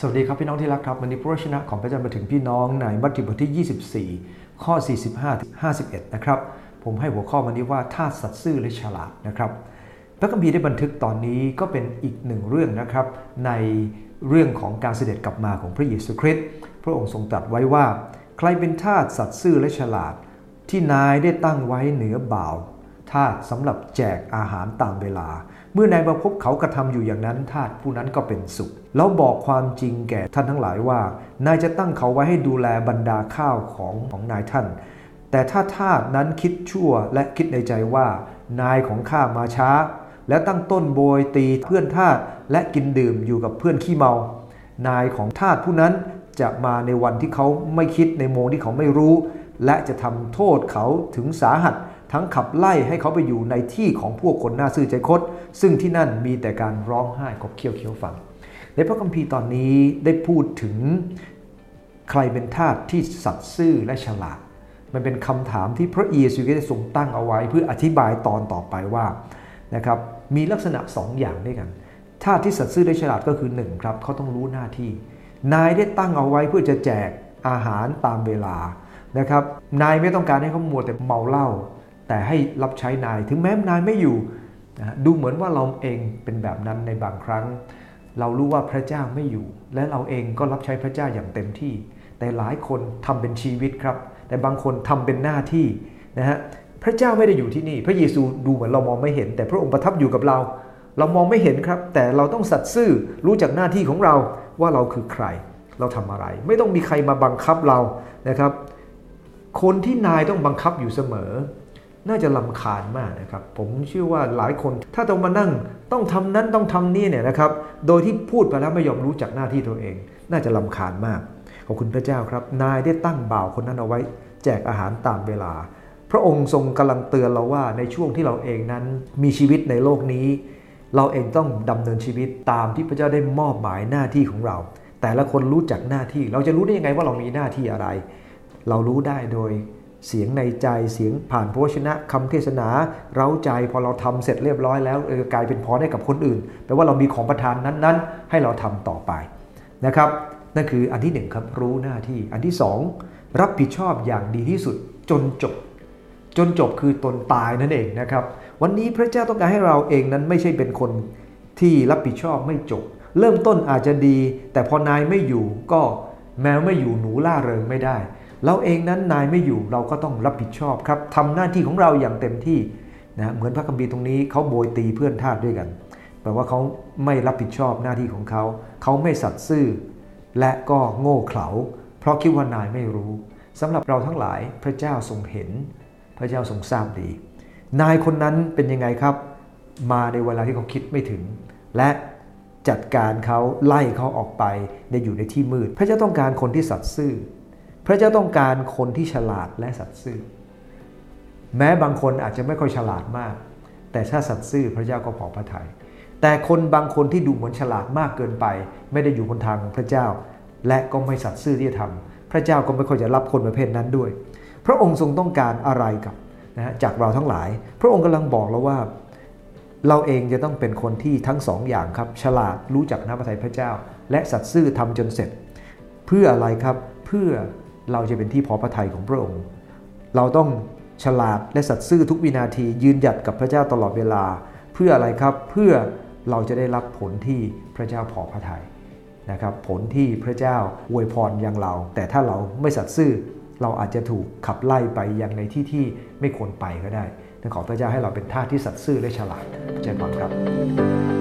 สวัสดีครับพี่น้องที่รักครับวันนี้พระชนะของพระเจ้ามาถึงพี่น้องในมัทธิวบทที่ 24 ข้อ 45ถึง51 นะครับ ผมให้หัวข้อวันนี้ว่าท่าสัตว์ซื่อและฉลาดนะครับพระคัมภีร์ได้บันทึกตอนนี้ก็เป็นอีกหนึ่งเรื่องนะครับ ในเรื่องของการเสด็จกลับมาของพระเยซูคริสต์พระองค์ทรงตรัสไว้ว่า ใครเป็นทาสสัตว์ซื่อและฉลาด ที่นายได้ตั้งไว้เหนือบ่าว ทาสสำหรับแจกอาหารตามเวลา เมื่อนายมาพบเขากระทำอยู่อย่างนั้นทาสผู้นั้นก็เป็นสุข แล้วบอกความจริงแก่ท่านทั้งหลายว่า นายจะตั้งเขาไว้ให้ดูแลบรรดาข้าวของของนายท่าน แต่ถ้าทาสนั้นคิดชั่วและคิดในใจว่า นายของข้ามาช้า แล้วตั้งต้นโบยตีเพื่อนทาสและกินดื่มอยู่กับเพื่อนขี้เมา นายของทาสผู้นั้นจะมาในวันที่เขาไม่คิดในโมงที่เขาไม่รู้ และจะทำโทษเขาถึงสาหัส ทั้งขับไล่ให้เขาไปอยู่ในที่ของพวกคนหน้าซื่อใจคดซึ่งที่นั่นมีแต่การร้องไห้กบเคี้ยวเคี้ยวฟัง ในพระคัมภีร์ตอนนี้ได้พูดถึงใครเป็นทาสที่สัตย์ซื่อและฉลาด มันเป็นคำถามที่พระเยซูคริสต์ทรงตั้งเอาไว้ เพื่ออธิบายตอนต่อไปว่านะครับมีลักษณะ2ออย่างด้วยกันทาสที่สัตย์ซื่อและฉลาดก็คือ1ครับเขาต้องรู้หน้าที่ นายได้ตั้งเอาไว้เพื่อจะแจกอาหารตามเวลานะครับ นายไม่ต้องการให้เขามัวแต่เมาเหล้า แต่ให้รับใช้นาย ถึงแม้นายไม่อยู่นะดูเหมือนว่าเราเองเป็นแบบนั้นในบางครั้ง เรารู้ว่าพระเจ้าไม่อยู่ และเราเองก็รับใช้พระเจ้าอย่างเต็มที่ แต่หลายคนทำเป็นชีวิตครับ แต่บางคนทำเป็นหน้าที่นะฮะพระเจ้าไม่ได้อยู่ที่นี่ พระเยซูดูเหมือนเรามองไม่เห็น แต่พระองค์ประทับอยู่กับเรา เรามองไม่เห็นครับ แต่เราต้องสัตย์ซื่อรู้จักหน้าที่ของเราว่าเราคือใคร เราทำอะไร ไม่ต้องมีใครมาบังคับเรานะครับ คนที่นายต้องบังคับอยู่เสมอ น่าจะลำคาญมากนะครับ ผมเชื่อว่าหลายคนถ้าต้องมานั่งต้องทำนั้นต้องทำนี่เนี่ยนะครับ โดยที่พูดไปแล้วไม่ยอมรู้จักหน้าที่ตัวเอง น่าจะลำคาญมาก ขอบคุณพระเจ้าครับ นายได้ตั้งบ่าวคนนั้นเอาไว้ แจกอาหารตามเวลา พระองค์ทรงกำลังเตือนเราว่าในช่วงที่เราเองนั้นมีชีวิตในโลกนี้ เราเองต้องดำเนินชีวิตตามที่พระเจ้าได้มอบหมายหน้าที่ของเรา แต่ละคนรู้จักหน้าที่ เราจะรู้ได้ยังไงว่าเรามีหน้าที่อะไร เรารู้ได้โดย เสียงในใจเสียงผ่านพระวจนะคำเทศนาเร้าใจพอเราทำเสร็จเรียบร้อยแล้วกลายเป็นพรให้กับคนอื่นแปลว่าเรามีของประทานนั้นๆ ให้เราทำต่อไปนะครับนั่นคืออันที่หนึ่งครับรู้หน้าที่อันที่สองรับผิดชอบอย่างดีที่สุดจนจบ จนจบคือตนตายนั่นเองนะครับ วันนี้พระเจ้าต้องการให้เราเองนั้นไม่ใช่เป็นคนที่รับผิดชอบไม่จบ เริ่มต้นอาจจะดี แต่พอนายไม่อยู่ก็แมวไม่อยู่หนูล่าเริงไม่ได้ เราเองนั้นนายไม่อยู่เราก็ต้องรับผิดชอบครับทำหน้าที่ของเราอย่างเต็มที่นะเหมือนพระคัมภีร์ตรงนี้เขาโบยตีเพื่อนทาสด้วยกันแปลว่าเขาไม่รับผิดชอบหน้าที่ของเขา เขาไม่สัตย์ซื่อ และก็โง่เขลาเพราะคิดว่านายไม่รู้สำหรับเราทั้งหลายพระเจ้าทรงเห็น พระเจ้าทรงทราบดี นายคนนั้นเป็นยังไงครับ มาในเวลาที่เขาคิดไม่ถึง และจัดการเขาไล่เขาออกไปในอยู่ในที่มืด พระเจ้าต้องการคนที่สัตย์ซื่อ พระเจ้าต้องการคนที่ฉลาดและสัตย์ซื่อ แม้บางคนอาจจะไม่ค่อยฉลาดมาก แต่ถ้าสัตย์ซื่อพระเจ้าก็พอพระทยัยแต่คนบางคนที่ดูเหมือนฉลาดมากเกินไป ไม่ได้อยู่บนทางของพระเจ้า และก็ไม่สัตย์ซื่อที่จะทำพระเจ้าก็ไม่ค่อยจะรับคนประเภทนั้นด้วย พระองค์ทรงต้องการอะไรกับนะจากเราทั้งหลาย พระองค์กำลังบอกเราว่าเราเองจะต้องเป็นคนที่ทั้งสองอย่างครับ ฉลาดรู้จักน้ำพระทัยพระเจ้า และสัตย์ซื่อทำจนเสร็จ เพื่ออะไรครับเพื่อ เราจะเป็นที่พอพระทัยของพระองค์ เราต้องฉลาดและสัตย์ซื่อทุกวินาทียืนหยัดกับพระเจ้าตลอดเวลา เพื่ออะไรครับเพื่อเราจะได้รับผลที่พระเจ้าพอพระทัยนะครับผลที่พระเจ้าอวยพรยังเรา แต่ถ้าเราไม่สัตย์ซื่อเราอาจจะถูกขับไล่ไปยังในที่ที่ไม่ควรไปก็ได้ขอพระเจ้าให้เราเป็นท่าที่สัตย์ซื่อและฉลาดเจริญพรครับ